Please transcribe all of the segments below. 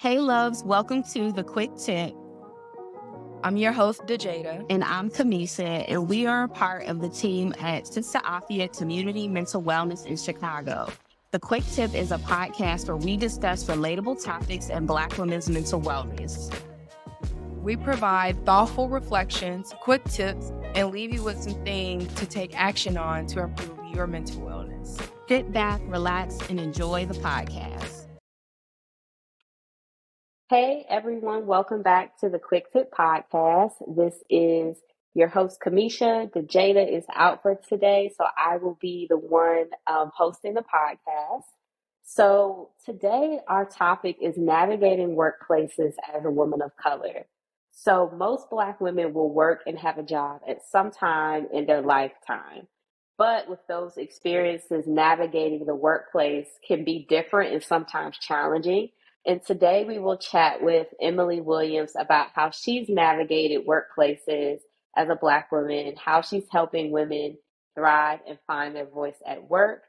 Hey, loves, welcome to The Quick Tip. I'm your host, DeJada. And I'm Kamisha, and we are a part of the team at Sista Afya Community Mental Wellness in Chicago. The Quick Tip is a podcast where we discuss relatable topics in Black women's mental wellness. We provide thoughtful reflections, quick tips, and leave you with some things to take action on to improve your mental wellness. Sit back, relax, and enjoy the podcast. Hey everyone, welcome back to the Quick Tip Podcast. This is your host Kamisha. DeJada is out for today, so I will be the one um, hosting the podcast. So today our topic is navigating workplaces as a woman of color. So most Black women will work and have a job at some time in their lifetime. But with those experiences, navigating the workplace can be different and sometimes challenging. And today we will chat with Emily Williams about how she's navigated workplaces as a Black woman, how she's helping women thrive and find their voice at work.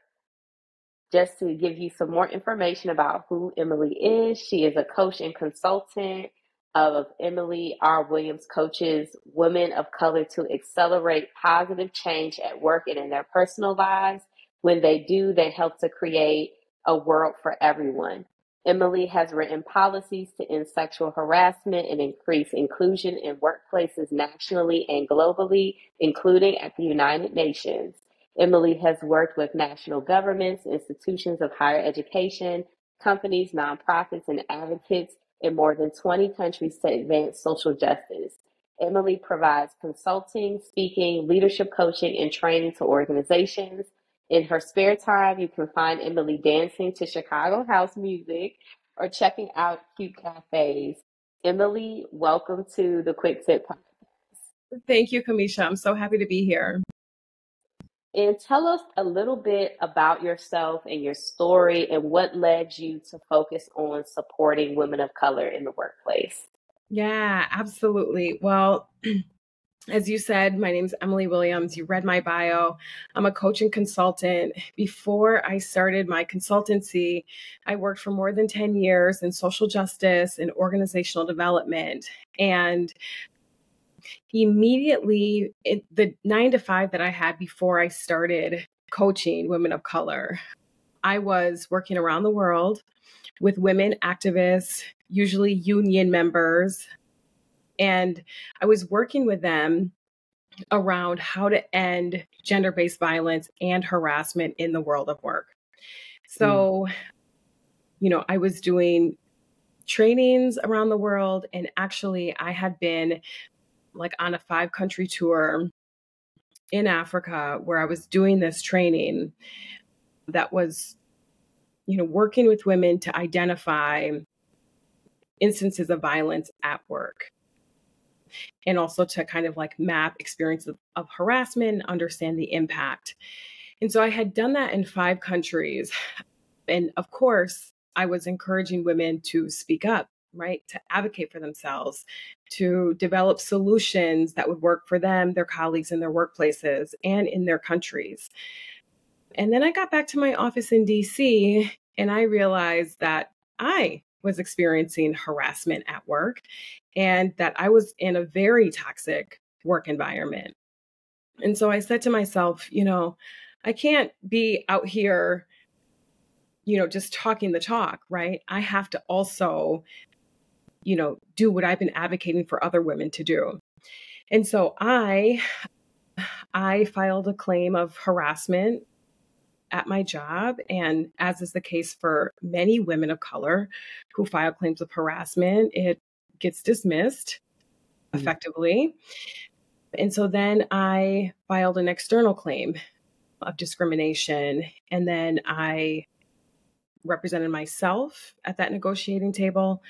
Just to give you some more information about who Emily is, she is a coach and consultant of Emily R. Williams coaches women of color to accelerate positive change at work and in their personal lives. When they do, they help to create a world for everyone. Emily has written policies to end sexual harassment and increase inclusion in workplaces nationally and globally, including at the United Nations. Emily has worked with national governments, institutions of higher education, companies, nonprofits, and advocates in more than 20 countries to advance social justice. Emily provides consulting, speaking, leadership coaching, and training to organizations, in her spare time, you can find Emily dancing to Chicago house music or checking out cute cafes. Emily, welcome to the Quick Tip podcast. Thank you, Kamisha. I'm so happy to be here. And tell us a little bit about yourself and your story and what led you to focus on supporting women of color in the workplace. Yeah, absolutely. Well, As you said, my name is Emily Williams. You read my bio. I'm a coach and consultant. Before I started my consultancy, I worked for more than 10 years in social justice and organizational development. And immediately, it, the nine to five that I had before I started coaching women of color, I was working around the world with women activists, usually union members, and I was working with them around how to end gender based violence and harassment in the world of work. So, mm. you know, I was doing trainings around the world, and actually, I had been like on a five country tour in Africa where I was doing this training that was, you know, working with women to identify instances of violence at work and also to kind of like map experiences of, of harassment, understand the impact. And so I had done that in five countries. And of course, I was encouraging women to speak up, right? To advocate for themselves, to develop solutions that would work for them, their colleagues in their workplaces, and in their countries. And then I got back to my office in DC and I realized that I was experiencing harassment at work and that I was in a very toxic work environment. And so I said to myself, you know, I can't be out here, you know, just talking the talk, right? I have to also, you know, do what I've been advocating for other women to do. And so I I filed a claim of harassment at my job. And as is the case for many women of color who file claims of harassment, it gets dismissed mm-hmm. effectively. And so then I filed an external claim of discrimination. And then I represented myself at that negotiating table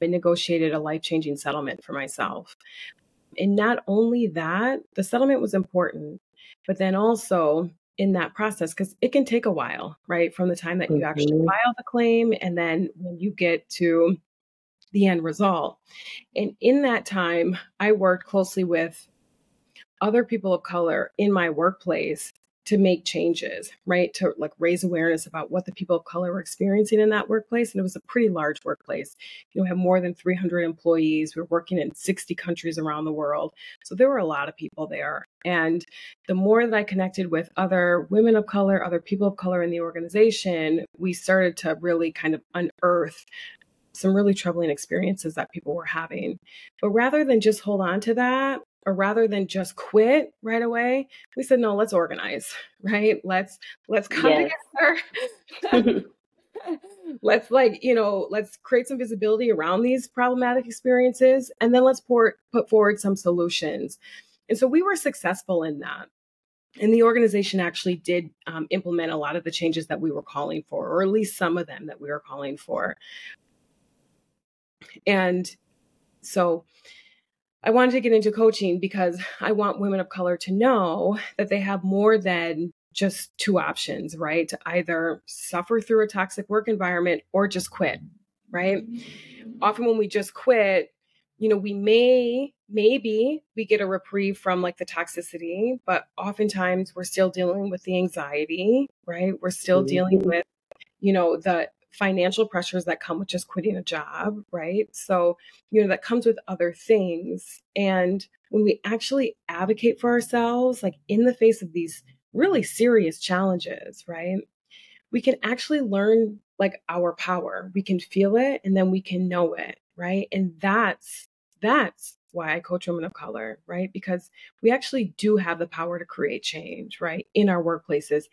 and negotiated a life changing settlement for myself. And not only that, the settlement was important, but then also in that process because it can take a while, right? From the time that you mm-hmm. actually file the claim and then when you get to the end result. And in that time, I worked closely with other people of color in my workplace to make changes, right? To like raise awareness about what the people of color were experiencing in that workplace. And it was a pretty large workplace. You know, we have more than 300 employees. We we're working in 60 countries around the world. So there were a lot of people there. And the more that I connected with other women of color, other people of color in the organization, we started to really kind of unearth some really troubling experiences that people were having. But rather than just hold on to that, or rather than just quit right away, we said, no, let's organize, right? Let's let's come yes. together. let's like, you know, let's create some visibility around these problematic experiences and then let's pour, put forward some solutions. And so we were successful in that. And the organization actually did um, implement a lot of the changes that we were calling for, or at least some of them that we were calling for. And so I wanted to get into coaching because I want women of color to know that they have more than just two options, right? To either suffer through a toxic work environment or just quit, right? Often when we just quit, you know, we may, maybe we get a reprieve from like the toxicity, but oftentimes we're still dealing with the anxiety, right? We're still mm-hmm. dealing with, you know, the financial pressures that come with just quitting a job, right? So, you know, that comes with other things. And when we actually advocate for ourselves, like in the face of these really serious challenges, right? We can actually learn like our power. We can feel it and then we can know it, right? And that's that's why I coach women of color, right? Because we actually do have the power to create change, right? In our workplaces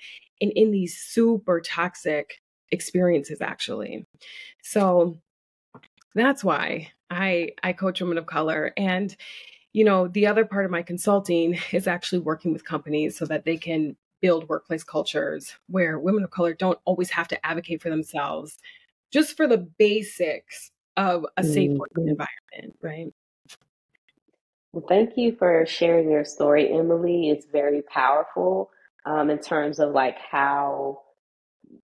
and in these super toxic experiences actually. So that's why I I coach women of color and you know the other part of my consulting is actually working with companies so that they can build workplace cultures where women of color don't always have to advocate for themselves just for the basics of a safe working mm-hmm. environment, right? Well, thank you for sharing your story, Emily. It's very powerful um, in terms of like how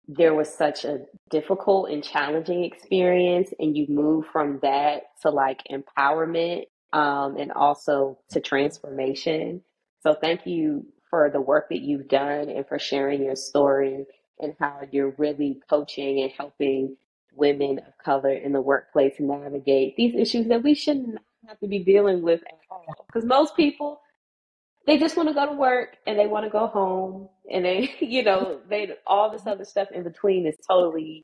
there was such a difficult and challenging experience and you move from that to like empowerment um, and also to transformation. So thank you for the work that you've done and for sharing your story and how you're really coaching and helping women of color in the workplace navigate these issues that we shouldn't have to be dealing with at all. Because most people they just want to go to work and they want to go home and they you know they all this other stuff in between is totally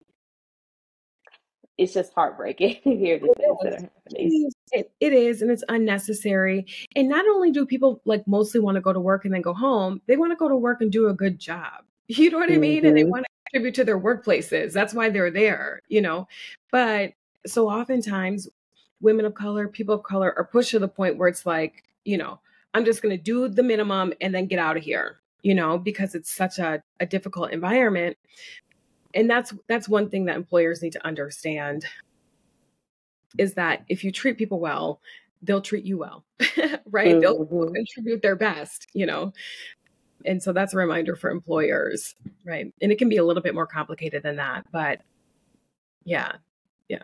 it's just heartbreaking to hear the things that are happening. it, it is and it's unnecessary. And not only do people like mostly want to go to work and then go home they want to go to work and do a good job. You know what i mean? Mm-hmm. and they mm-hmm. want to contribute to their workplaces. That's why they're there you know? But so oftentimes women of color people of color are pushed to the point where it's like you know I'm just going to do the minimum and then get out of here, you know, because it's such a, a difficult environment. And that's that's one thing that employers need to understand is that if you treat people well, they'll treat you well, right? Mm-hmm. They'll contribute their best, you know. And so that's a reminder for employers, right? And it can be a little bit more complicated than that, but yeah. Yeah.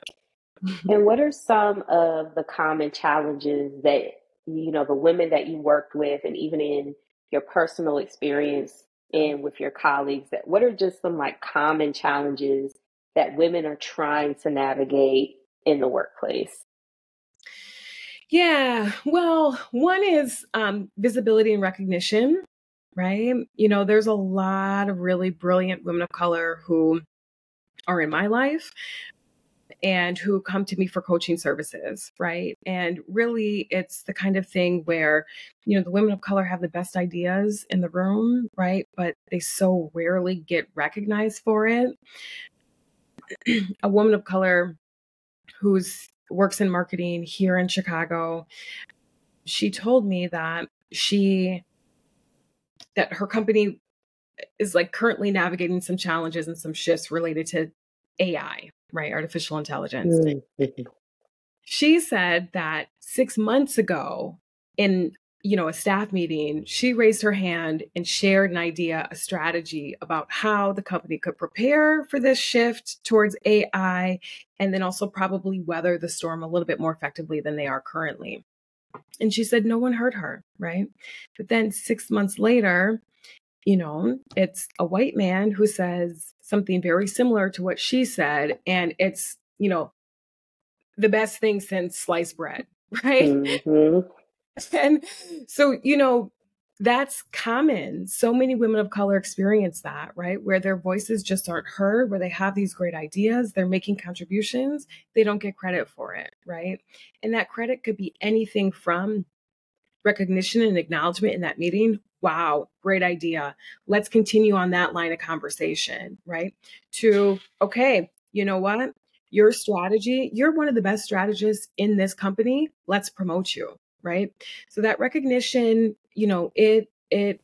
and what are some of the common challenges that you know, the women that you worked with and even in your personal experience and with your colleagues that what are just some like common challenges that women are trying to navigate in the workplace? Yeah, well, one is um, visibility and recognition, right? You know, there's a lot of really brilliant women of color who are in my life, and who come to me for coaching services, right? And really, it's the kind of thing where, you know, the women of color have the best ideas in the room, right? But they so rarely get recognized for it. a woman of color who's works in marketing here in Chicago, she told me that she that her company is like currently navigating some challenges and some shifts related to AI, right? Artificial intelligence. Mm-hmm. She said that six months ago, in you know a staff meeting, she raised her hand and shared an idea, a strategy about how the company could prepare for this shift towards AI, and then also probably weather the storm a little bit more effectively than they are currently. And she said no one heard her, right? But then six months later, you know, it's a white man who says something very similar to what she said, and it's, you know, the best thing since sliced bread, right? Mm-hmm. And so, you know, that's common. So many women of color experience that, right? Where their voices just aren't heard, where they have these great ideas, they're making contributions, they don't get credit for it, right? And that credit could be anything from recognition and acknowledgement in that meeting. Wow, great idea. Let's continue on that line of conversation, right? To, okay, you know what? Your strategy, you're one of the best strategists in this company. Let's promote you, right? So that recognition, you know, it it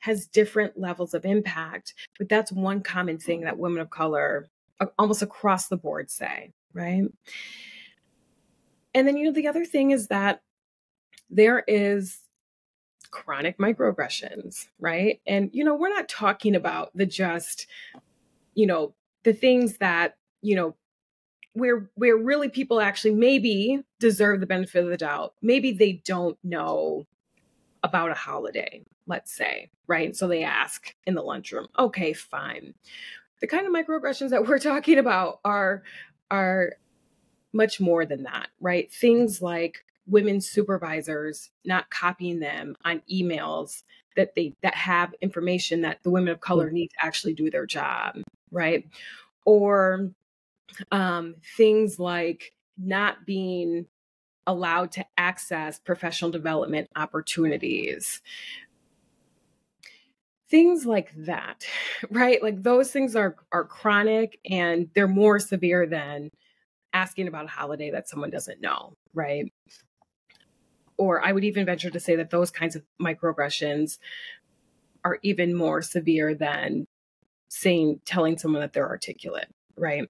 has different levels of impact, but that's one common thing that women of color almost across the board say, right? And then you know the other thing is that there is chronic microaggressions, right? And you know, we're not talking about the just you know, the things that, you know, where where really people actually maybe deserve the benefit of the doubt. Maybe they don't know about a holiday, let's say, right? So they ask in the lunchroom. Okay, fine. The kind of microaggressions that we're talking about are are much more than that, right? Things like women supervisors not copying them on emails that they that have information that the women of color need to actually do their job, right? Or um, things like not being allowed to access professional development opportunities. Things like that, right? Like those things are are chronic and they're more severe than asking about a holiday that someone doesn't know, right? Or I would even venture to say that those kinds of microaggressions are even more severe than saying telling someone that they're articulate right?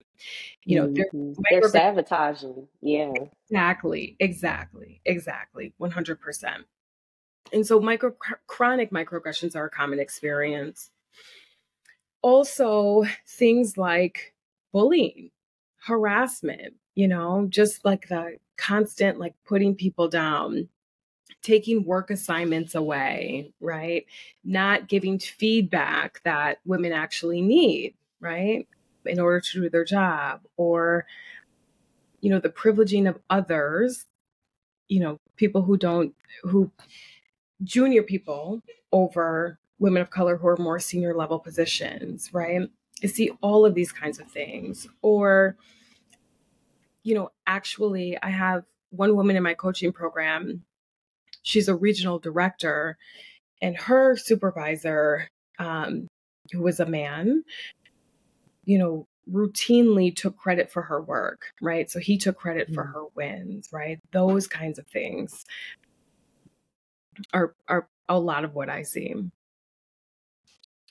You know, mm-hmm. they're, they're sabotaging. Yeah. Exactly. Exactly. Exactly. 100%. And so micro chronic microaggressions are a common experience. Also, things like bullying, harassment, you know, just like the constant like putting people down, taking work assignments away, right? Not giving feedback that women actually need, right? in order to do their job or you know the privileging of others you know people who don't who junior people over women of color who are more senior level positions right i see all of these kinds of things or you know actually i have one woman in my coaching program she's a regional director and her supervisor um, who was a man you know, routinely took credit for her work, right? So he took credit for mm. her wins, right? Those kinds of things are are a lot of what I see.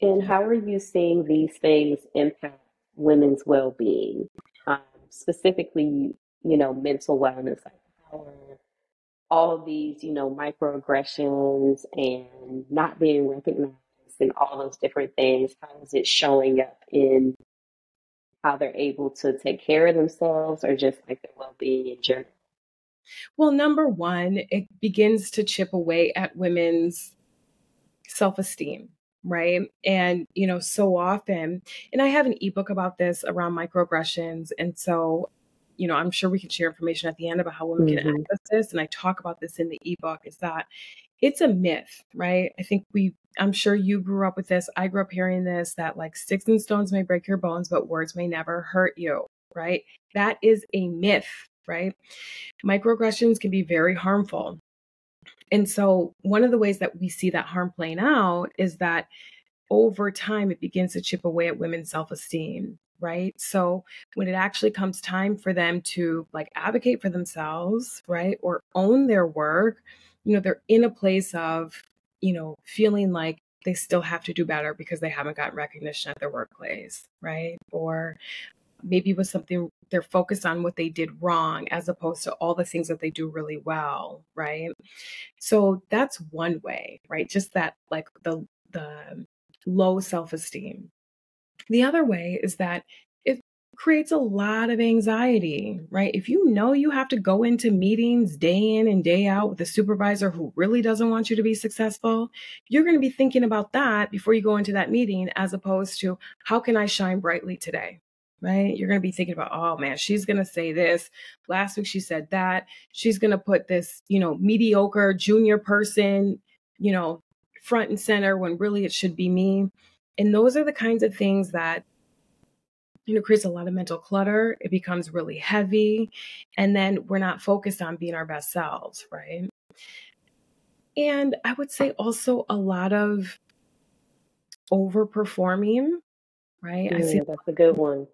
And how are you seeing these things impact women's well-being, um, specifically, you know, mental wellness, like power, all these, you know, microaggressions and not being recognized, and all those different things? How is it showing up in how they're able to take care of themselves or just like their well being in general? Well, number one, it begins to chip away at women's self esteem, right? And, you know, so often, and I have an ebook about this around microaggressions. And so, you know, I'm sure we can share information at the end about how women mm-hmm. can access this. And I talk about this in the ebook is that it's a myth, right? I think we, I'm sure you grew up with this. I grew up hearing this that like sticks and stones may break your bones, but words may never hurt you, right? That is a myth, right? Microaggressions can be very harmful. And so, one of the ways that we see that harm playing out is that over time it begins to chip away at women's self esteem, right? So, when it actually comes time for them to like advocate for themselves, right, or own their work, you know, they're in a place of, you know, feeling like they still have to do better because they haven't gotten recognition at their workplace, right? Or maybe it was something they're focused on what they did wrong as opposed to all the things that they do really well, right? So that's one way, right? Just that like the the low self-esteem. The other way is that it creates a lot of anxiety, right? If you know you have to go into meetings day in and day out with a supervisor who really doesn't want you to be successful, you're going to be thinking about that before you go into that meeting as opposed to how can I shine brightly today? Right? You're going to be thinking about, oh man, she's going to say this. Last week she said that. She's going to put this, you know, mediocre junior person, you know, front and center when really it should be me. And those are the kinds of things that you know creates a lot of mental clutter. It becomes really heavy. And then we're not focused on being our best selves right? And i would say also a lot of overperforming right? Mm, i see that's a good one.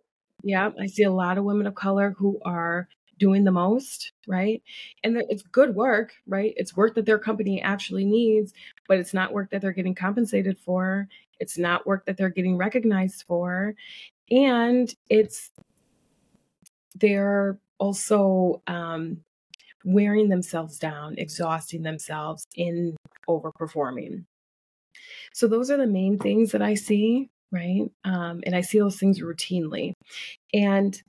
Yeah i see a lot of women of color who are doing the most right? And it's good work right? It's work that their company actually needs but it's not work that they're getting compensated for it's not work that they're getting recognized for and it's they're also um, wearing themselves down, exhausting themselves in overperforming. So those are the main things that I see, right? Um, and I see those things routinely. And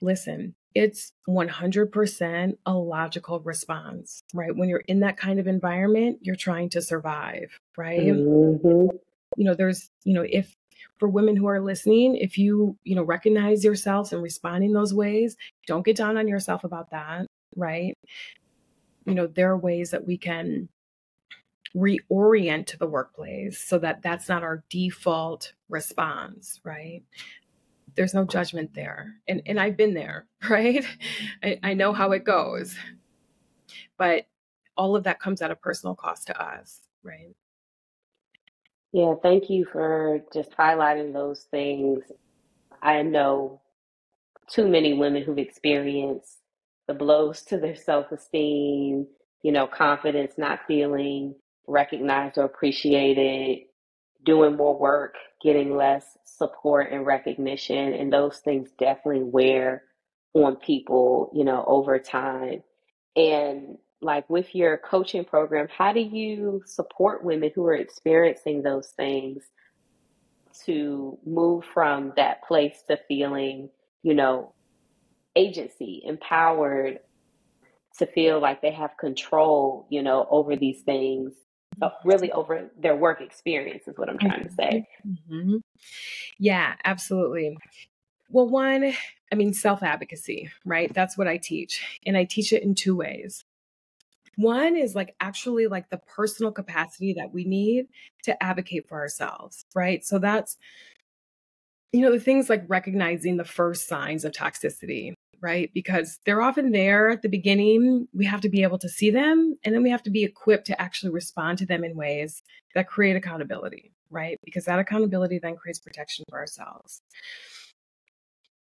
listen, it's 100% a logical response, right? When you're in that kind of environment, you're trying to survive, right? Mm-hmm. You know, there's, you know, if for women who are listening, if you, you know, recognize yourselves and responding those ways, don't get down on yourself about that, right? You know, there are ways that we can reorient to the workplace so that that's not our default response, right? There's no judgment there. And and I've been there, right? I, I know how it goes. But all of that comes at a personal cost to us, right? Yeah, thank you for just highlighting those things. I know too many women who've experienced the blows to their self esteem, you know, confidence not feeling recognized or appreciated, doing more work, getting less support and recognition. And those things definitely wear on people, you know, over time. And like with your coaching program, how do you support women who are experiencing those things to move from that place to feeling, you know, agency, empowered, to feel like they have control, you know, over these things, uh, really over their work experience is what I'm trying to say. Mm-hmm. Yeah, absolutely. Well, one, I mean, self advocacy, right? That's what I teach. And I teach it in two ways. One is like actually like the personal capacity that we need to advocate for ourselves, right? So that's, you know, the things like recognizing the first signs of toxicity, right? Because they're often there at the beginning. We have to be able to see them, and then we have to be equipped to actually respond to them in ways that create accountability, right? Because that accountability then creates protection for ourselves.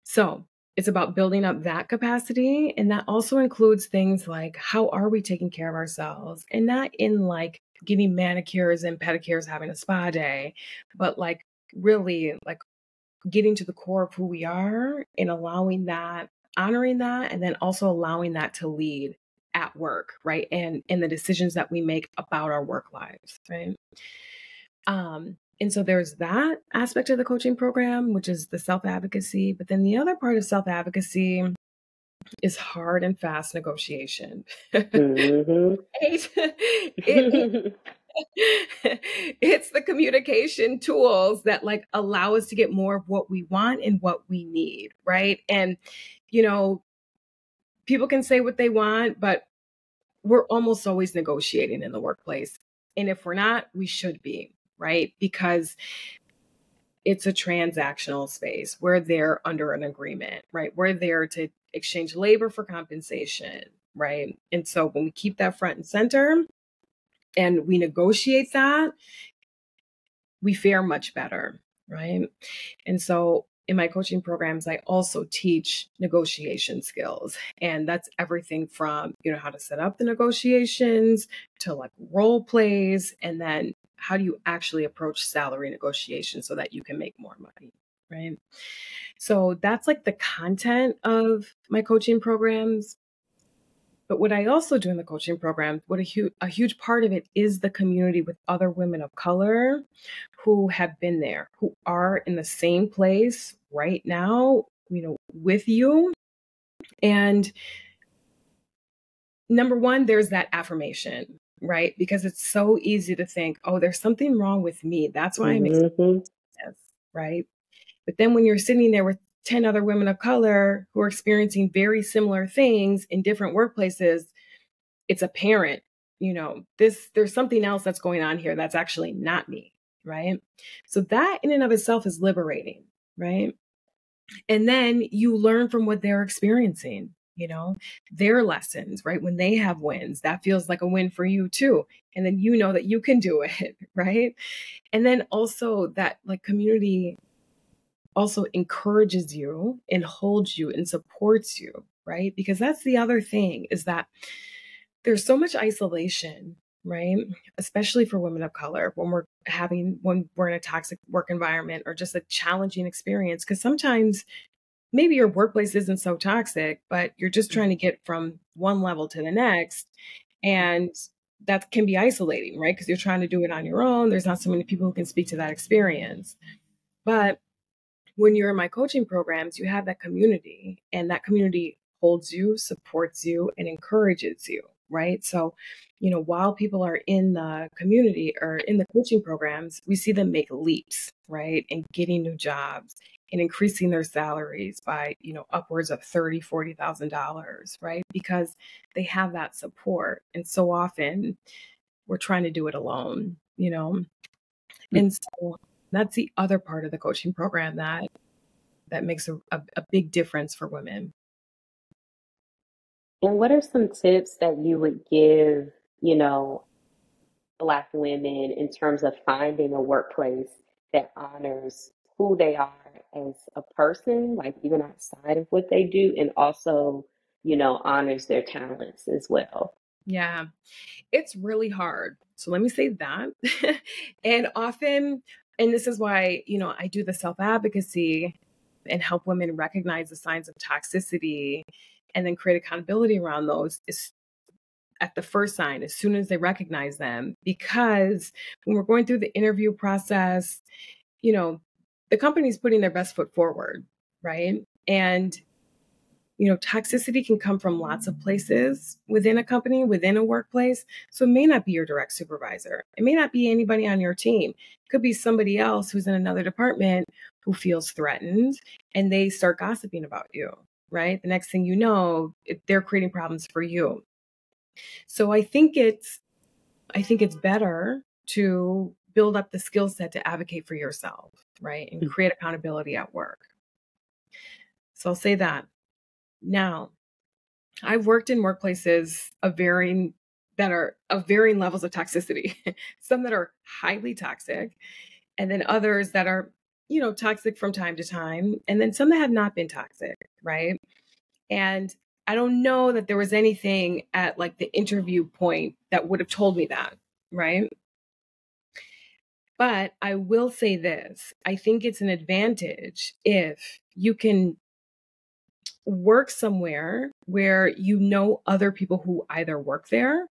So, it's about building up that capacity. And that also includes things like how are we taking care of ourselves? And not in like getting manicures and pedicures, having a spa day, but like really like getting to the core of who we are and allowing that, honoring that, and then also allowing that to lead at work, right? And in the decisions that we make about our work lives, right? Um, and so there's that aspect of the coaching program, which is the self advocacy. But then the other part of self advocacy is hard and fast negotiation. Mm-hmm. it, it's the communication tools that like allow us to get more of what we want and what we need, right? And you know, people can say what they want, but we're almost always negotiating in the workplace. And if we're not, we should be right? Because it's a transactional space. We're there under an agreement, right? We're there to exchange labor for compensation, right? And so when we keep that front and center and we negotiate that, we fare much better, right? And so in my coaching programs, I also teach negotiation skills. And that's everything from, you know, how to set up the negotiations to like role plays and then how do you actually approach salary negotiation so that you can make more money right? So that's like the content of my coaching programs. But what i also do in the coaching program what a, a huge part of it is the community with other women of color who have been there who are in the same place right now you know, with you. And number one, there's that affirmation, right? Because it's so easy to think, oh, there's something wrong with me. That's why I'm mm-hmm. right? But then when you're sitting there with 10 other women of color who are experiencing very similar things in different workplaces, it's apparent, you know, this there's something else that's going on here that's actually not me, right? So that in and of itself is liberating, right? And then you learn from what they're experiencing, you know, their lessons, right? When they have wins, that feels like a win for you too. And then you know that you can do it, right? And then also that like community also encourages you and holds you and supports you, right? Because that's the other thing is that there's so much isolation, right? Especially for women of color when we're having, when we're in a toxic work environment or just a challenging experience. Because sometimes maybe your workplace isn't so toxic, but you're just mm-hmm. trying to get from one level to the next. And that can be isolating, right? Because you're trying to do it on your own. There's not so many people who can speak to that experience. But when you're in my coaching programs, you have that community, and that community holds you, supports you, and encourages you, right? So, you know, while people are in the community or in the coaching programs, we see them make leaps, right? And getting new jobs and increasing their salaries by, you know, upwards of thirty, forty thousand dollars, right? Because they have that support. And so often we're trying to do it alone, you know. Mm. And so that's the other part of the coaching program that that makes a, a, a big difference for women. And what are some tips that you would give, you know, Black women in terms of finding a workplace that honors who they are as a person, like even outside of what they do, and also, you know, honors their talents as well? Yeah, it's really hard. So let me say that. and often and this is why, you know, I do the self advocacy and help women recognize the signs of toxicity and then create accountability around those is at the first sign as soon as they recognize them because when we're going through the interview process you know the company's putting their best foot forward right and you know, toxicity can come from lots of places within a company, within a workplace. So it may not be your direct supervisor. It may not be anybody on your team. It could be somebody else who's in another department who feels threatened and they start gossiping about you, right? The next thing you know, they're creating problems for you. So I think it's I think it's better to build up the skill set to advocate for yourself, right? And mm. create accountability at work. So I'll say that now, I've worked in workplaces of varying that are of varying levels of toxicity. Some that are highly toxic, and then others that are, you know, toxic from time to time, and then some that have not been toxic, right? And I don't know that there was anything at like the interview point that would have told me that, right? But I will say this I think it's an advantage if you can work somewhere where you know other people who either work there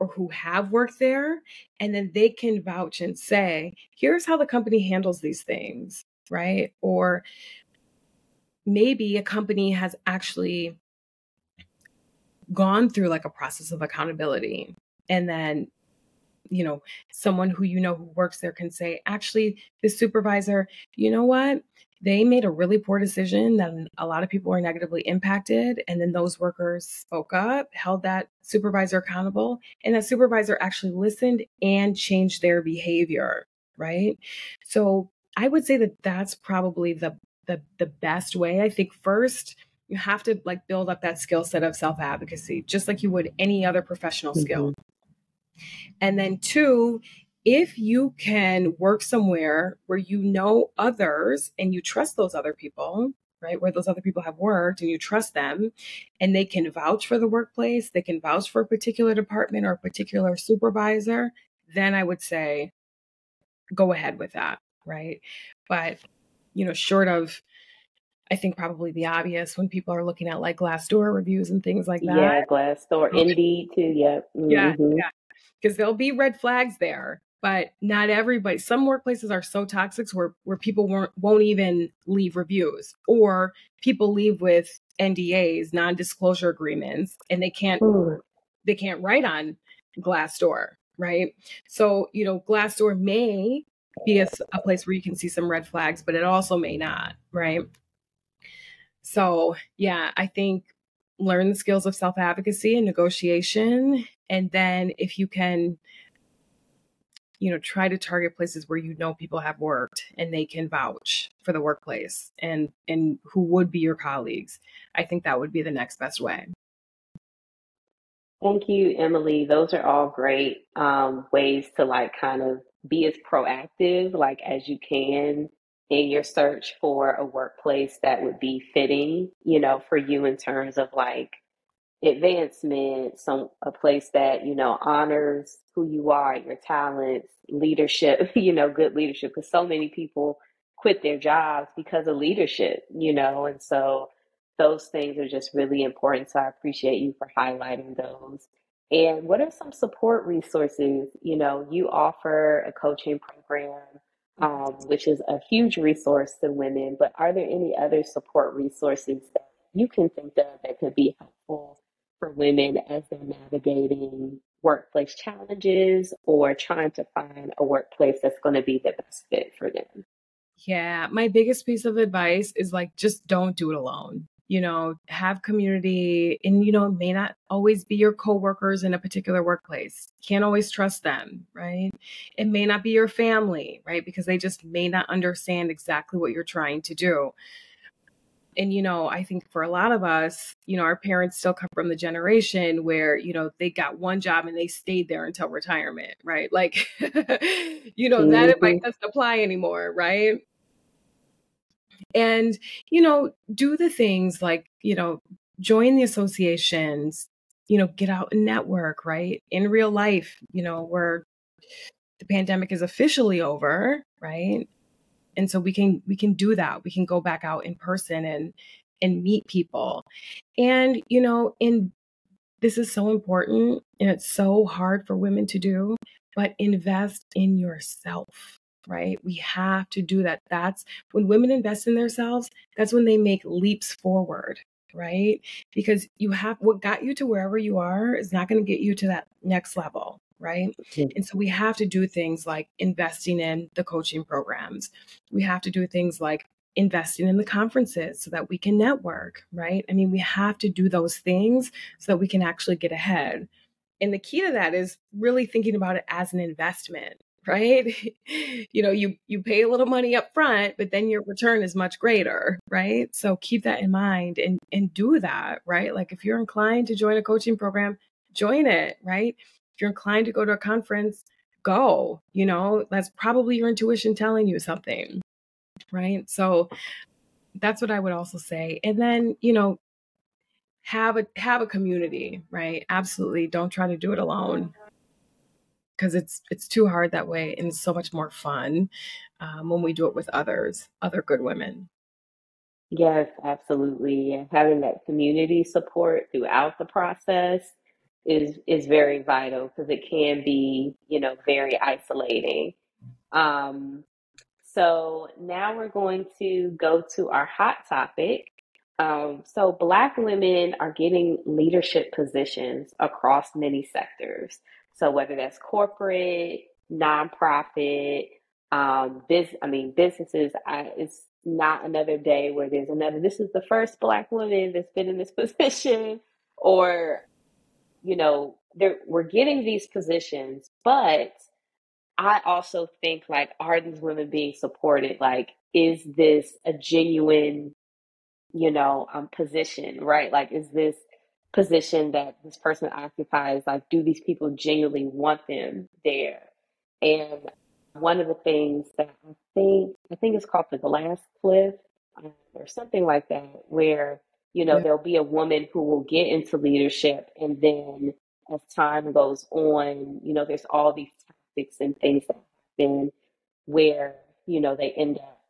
or who have worked there, and then they can vouch and say, here's how the company handles these things, right? Or maybe a company has actually gone through like a process of accountability and then you know someone who you know who works there can say actually the supervisor you know what they made a really poor decision that a lot of people were negatively impacted. And then those workers spoke up, held that supervisor accountable, and that supervisor actually listened and changed their behavior. Right. So I would say that that's probably the, the, the best way. I think first, you have to like build up that skill set of self advocacy, just like you would any other professional mm-hmm. skill. And then two, if you can work somewhere where you know others and you trust those other people, right, where those other people have worked and you trust them and they can vouch for the workplace, they can vouch for a particular department or a particular supervisor, then I would say go ahead with that, right? But, you know, short of, I think probably the obvious when people are looking at like Glassdoor reviews and things like that. Yeah, Glassdoor, Indeed too. Yep. Mm-hmm. Yeah, yeah. Because there'll be red flags there, but not everybody some workplaces are so toxic where where people won't won't even leave reviews or people leave with NDAs non-disclosure agreements and they can't Ooh. they can't write on Glassdoor right so you know Glassdoor may be a, a place where you can see some red flags but it also may not right so yeah I think learn the skills of self-advocacy and negotiation. And then if you can you know try to target places where you know people have worked and they can vouch for the workplace and and who would be your colleagues i think that would be the next best way. Thank you emily. Those are all great um, ways to like kind of be as proactive like as you can in your search for a workplace that would be fitting you know for you in terms of like advancement, some a place that you know honors who you are, your talents, leadership, you know, good leadership. Because so many people quit their jobs because of leadership, you know, and so those things are just really important. So I appreciate you for highlighting those. And what are some support resources? You know, you offer a coaching program, um, which is a huge resource to women, but are there any other support resources that you can think of that could be helpful for women as they're navigating workplace challenges or trying to find a workplace that's going to be the best fit for them? Yeah, my biggest piece of advice is like just don't do it alone. You know, have community and you know, may not always be your coworkers in a particular workplace. Can't always trust them, right? It may not be your family, right? Because they just may not understand exactly what you're trying to do and you know i think for a lot of us you know our parents still come from the generation where you know they got one job and they stayed there until retirement right like you know mm-hmm. that advice doesn't apply anymore right and you know do the things like you know join the associations you know get out and network right? In real life you know where the pandemic is officially over right? And so we can we can do that. We can go back out in person and and meet people. And you know in this is so important and it's so hard for women to do but invest in yourself right we have to do that that's when women invest in themselves that's when they make leaps forward right because you have what got you to wherever you are is not going to get you to that next level right? Mm-hmm. And so we have to do things like investing in the coaching programs. We have to do things like investing in the conferences so that we can network, right? I mean, we have to do those things so that we can actually get ahead. And the key to that is really thinking about it as an investment, right? you know, you you pay a little money up front, but then your return is much greater, right? So keep that in mind and and do that, right? Like if you're inclined to join a coaching program, join it, right? If you're inclined to go to a conference, go. You know, that's probably your intuition telling you something. Right. So that's what I would also say. And then, you know, have a have a community, right? Absolutely. Don't try to do it alone because it's it's too hard that way and it's so much more fun um, when we do it with others other good women. Yes absolutely. Having that community support throughout the process is is very vital because it can be you know very isolating. Um, so now we're going to go to our hot topic. Um, so black women are getting leadership positions across many sectors so whether that's corporate nonprofit um, biz, I mean businesses I, it's not another day where there's another this is the first black woman that's been in this position or you know, we're getting these positions, but I also think like, are these women being supported? Like, is this a genuine, you know, um, position, right? Like, is this position that this person occupies, like, do these people genuinely want them there? And one of the things that I think, I think it's called the glass cliff um, or something like that, where you know, yeah. there'll be a woman who will get into leadership, and then as time goes on, you know, there's all these tactics and things that happen where, you know, they end up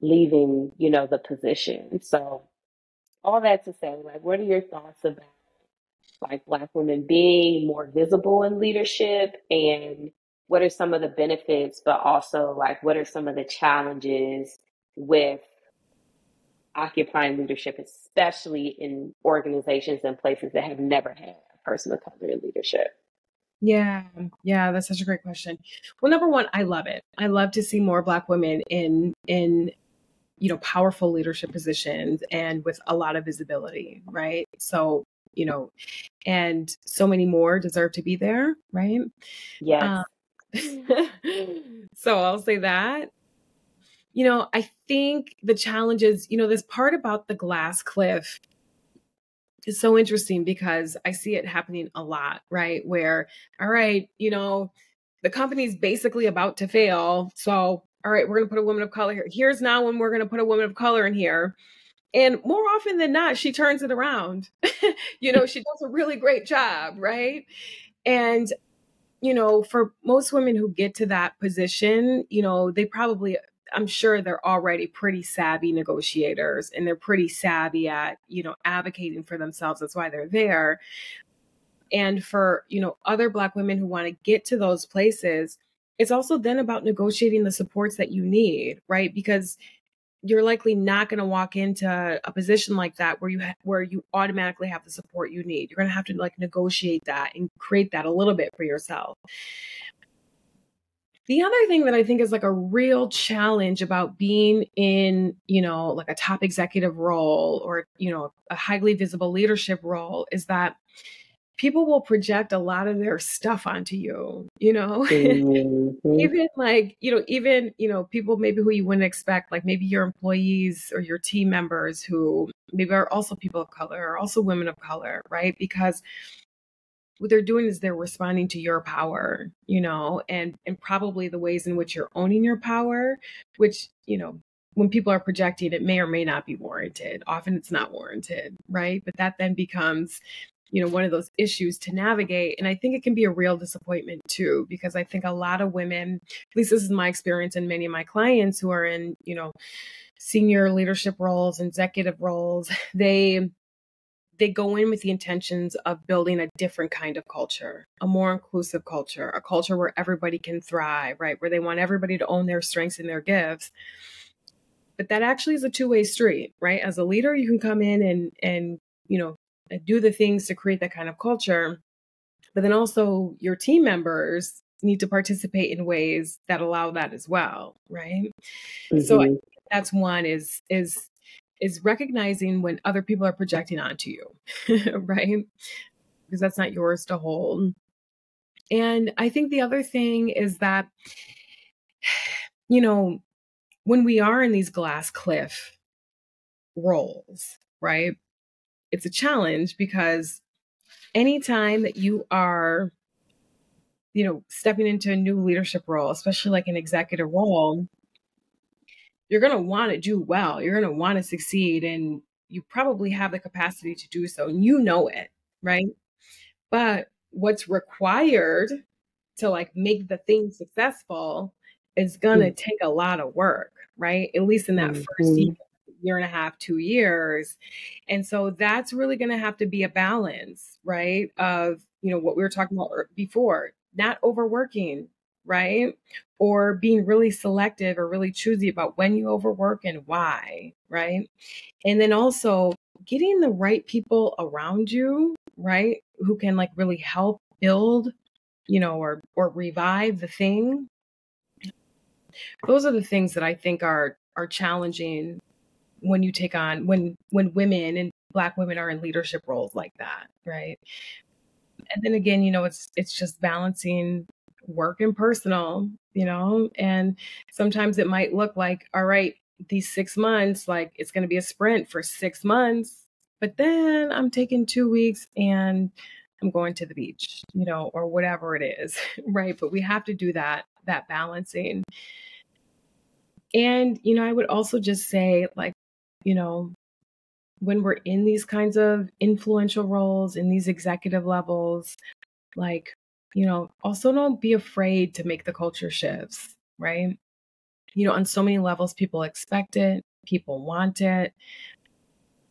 leaving, you know, the position. So, all that to say, like, what are your thoughts about like Black women being more visible in leadership and what are some of the benefits, but also like what are some of the challenges with occupying leadership, especially in organizations and places that have never had a person of color in leadership? Yeah, yeah, that's such a great question. Well, number one, I love it. I love to see more Black women in in you know powerful leadership positions and with a lot of visibility, right? So you know, and so many more deserve to be there, right? Yes. Um, so I'll say that. You know, I think the challenge is, you know, this part about the glass cliff is so interesting because I see it happening a lot, right? Where, all right, you know, the company's basically about to fail. So, all right, we're going to put a woman of color here. Here's now when we're going to put a woman of color in here. And more often than not, she turns it around. you know, she does a really great job, right? And, you know, for most women who get to that position, you know, they probably, I'm sure they're already pretty savvy negotiators and they're pretty savvy at, you know, advocating for themselves. That's why they're there. And for, you know, other Black women who want to get to those places, it's also then about negotiating the supports that you need, right? Because you're likely not going to walk into a position like that where you ha- where you automatically have the support you need. You're going to have to like negotiate that and create that a little bit for yourself. The other thing that I think is like a real challenge about being in, you know, like a top executive role or, you know, a highly visible leadership role is that people will project a lot of their stuff onto you, you know? Mm-hmm. even like, you know, even, you know, people maybe who you wouldn't expect, like maybe your employees or your team members who maybe are also people of color or also women of color, right? Because what they're doing is they're responding to your power, you know, and and probably the ways in which you're owning your power, which, you know, when people are projecting, it may or may not be warranted. Often it's not warranted, right? But that then becomes you know one of those issues to navigate and i think it can be a real disappointment too because i think a lot of women at least this is my experience and many of my clients who are in you know senior leadership roles executive roles they they go in with the intentions of building a different kind of culture, a more inclusive culture, a culture where everybody can thrive, right? Where they want everybody to own their strengths and their gifts. But that actually is a two-way street, right? As a leader, you can come in and and you know do the things to create that kind of culture. But then also your team members need to participate in ways that allow that as well, right? Mm-hmm. So that's one is is is recognizing when other people are projecting onto you, right? Because that's not yours to hold. And I think the other thing is that you know, when we are in these glass cliff roles, right? It's a challenge because anytime that you are you know stepping into a new leadership role especially like an executive role you're going to want to do well you're going to want to succeed and you probably have the capacity to do so and you know it right but what's required to like make the thing successful is going to mm-hmm. take a lot of work right at least in that mm-hmm. first year year and a half, two years. And so that's really going to have to be a balance, right? Of, you know, what we were talking about er, before, not overworking, right? Or being really selective or really choosy about when you overwork and why, right? And then also getting the right people around you, right? Who can like really help build, you know, or or revive the thing. Those are the things that I think are are challenging when you take on when when women and black women are in leadership roles like that right? And then again you know it's it's just balancing work and personal you know? And sometimes it might look like all right these six months like it's going to be a sprint for six months but then i'm taking two weeks and i'm going to the beach you know or whatever it is right? But we have to do that that balancing. And you know i would also just say like you know, when we're in these kinds of influential roles, in these executive levels, like, you know, also don't be afraid to make the culture shifts, right? You know, on so many levels, people expect it, people want it.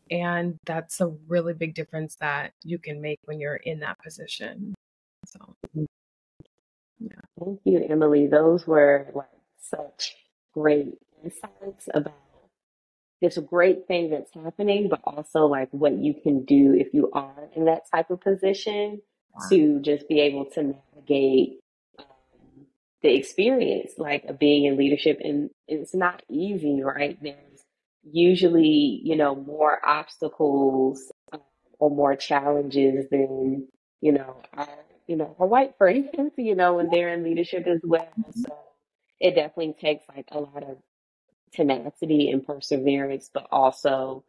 And that's a really big difference that you can make when you're in that position. So, mm-hmm. Yeah. Thank you, Emily. Those were like such great insights about this great thing that's happening, but also like what you can do if you are in that type of position to just be able to navigate um, the experience like of being in leadership. And it's not easy, right? There's usually, you know, more obstacles um, or more challenges than, you know, our, you know, our white friends, you know, when they're in leadership as well. Mm-hmm. So it definitely takes like a lot of tenacity and perseverance, but also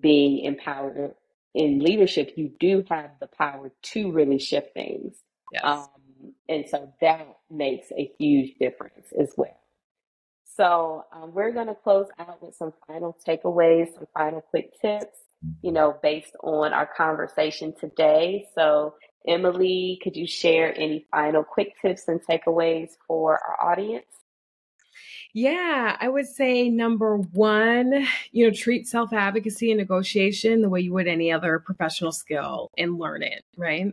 being empowered in leadership, you do have the power to really shift things. Yes. Um, and so that makes a huge difference as well. So um, we're going to close out with some final takeaways, some final quick tips, you know, based on our conversation today. So Emily, could you share any final quick tips and takeaways for our audience? Yeah, I would say number one, you know, treat self advocacy and negotiation the way you would any other professional skill and learn it, right?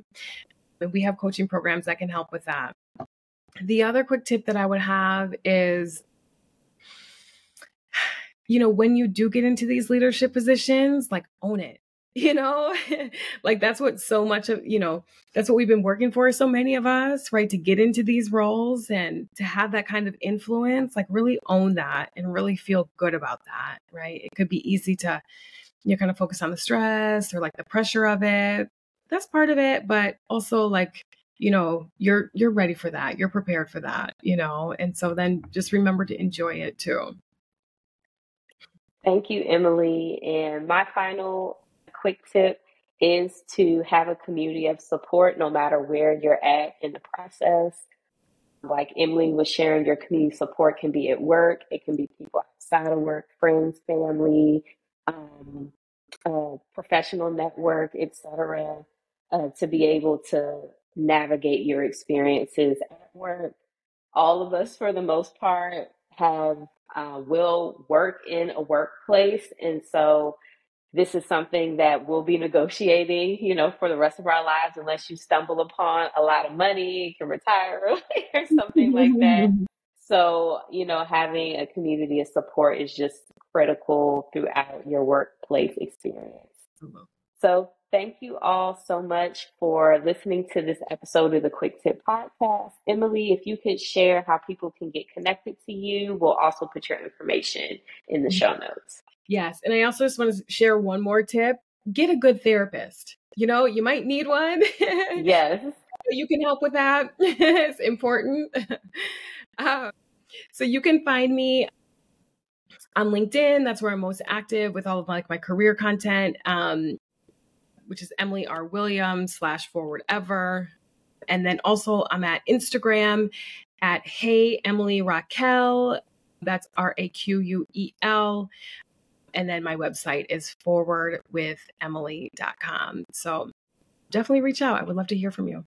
We have coaching programs that can help with that. The other quick tip that I would have is you know, when you do get into these leadership positions, like own it you know? Like that's what so much of you know that's what we've been working for so many of us right to get into these roles and to have that kind of influence like really own that and really feel good about that right? It could be easy to you know kind of focus on the stress or like the pressure of it. That's part of it but also like you know you're you're ready for that you're prepared for that you know? And so then just remember to enjoy it too. Thank you, Emily. And my final quick tip is to have a community of support no matter where you're at in the process. Like Emily was sharing, your community support can be at work, it can be people outside of work, friends, family, um, professional network, etc. Uh, to be able to navigate your experiences at work. All of us, for the most part, have uh, will work in a workplace, and so this is something that we'll be negotiating, you know, for the rest of our lives unless you stumble upon a lot of money, can retire early or something like that. So, you know, having a community of support is just critical throughout your workplace experience. So, thank you all so much for listening to this episode of the Quick Tip Podcast. Emily, if you could share how people can get connected to you, we'll also put your information in the mm-hmm. show notes. Yes. And I also just want to share one more tip get a good therapist. You know, you might need one. Yes. you can help with that. it's important. Uh, so you can find me on LinkedIn. That's where I'm most active with all of like my career content, um, which is Emily R. Williams slash forward ever. And then also I'm at Instagram at Hey Emily Raquel. That's R A Q U E L. And then my website is forwardwithemily.com. So definitely reach out. I would love to hear from you.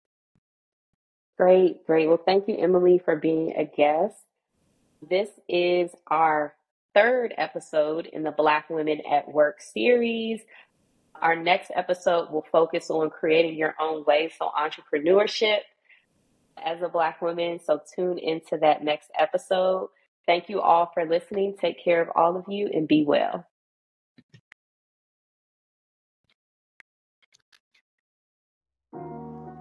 Great, great. Well, thank you, Emily, for being a guest. This is our third episode in the Black Women at Work series. Our next episode will focus on creating your own way, so entrepreneurship as a Black woman. So tune into that next episode. Thank you all for listening. Take care of all of you and be well.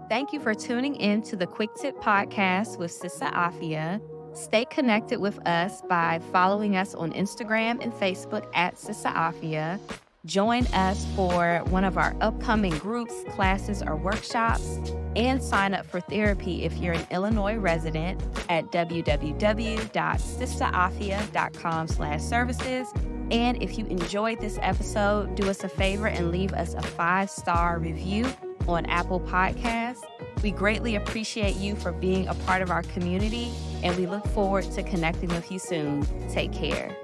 Thank you for tuning in to the Quick Tip Podcast with Sista Afya. Stay connected with us by following us on Instagram and Facebook at Sista Afya. Join us for one of our upcoming groups, classes, or workshops, and sign up for therapy if you're an Illinois resident at www.sistaafya.com slash services. And if you enjoyed this episode, do us a favor and leave us a five-star review on Apple Podcasts. We greatly appreciate you for being a part of our community, and we look forward to connecting with you soon. Take care.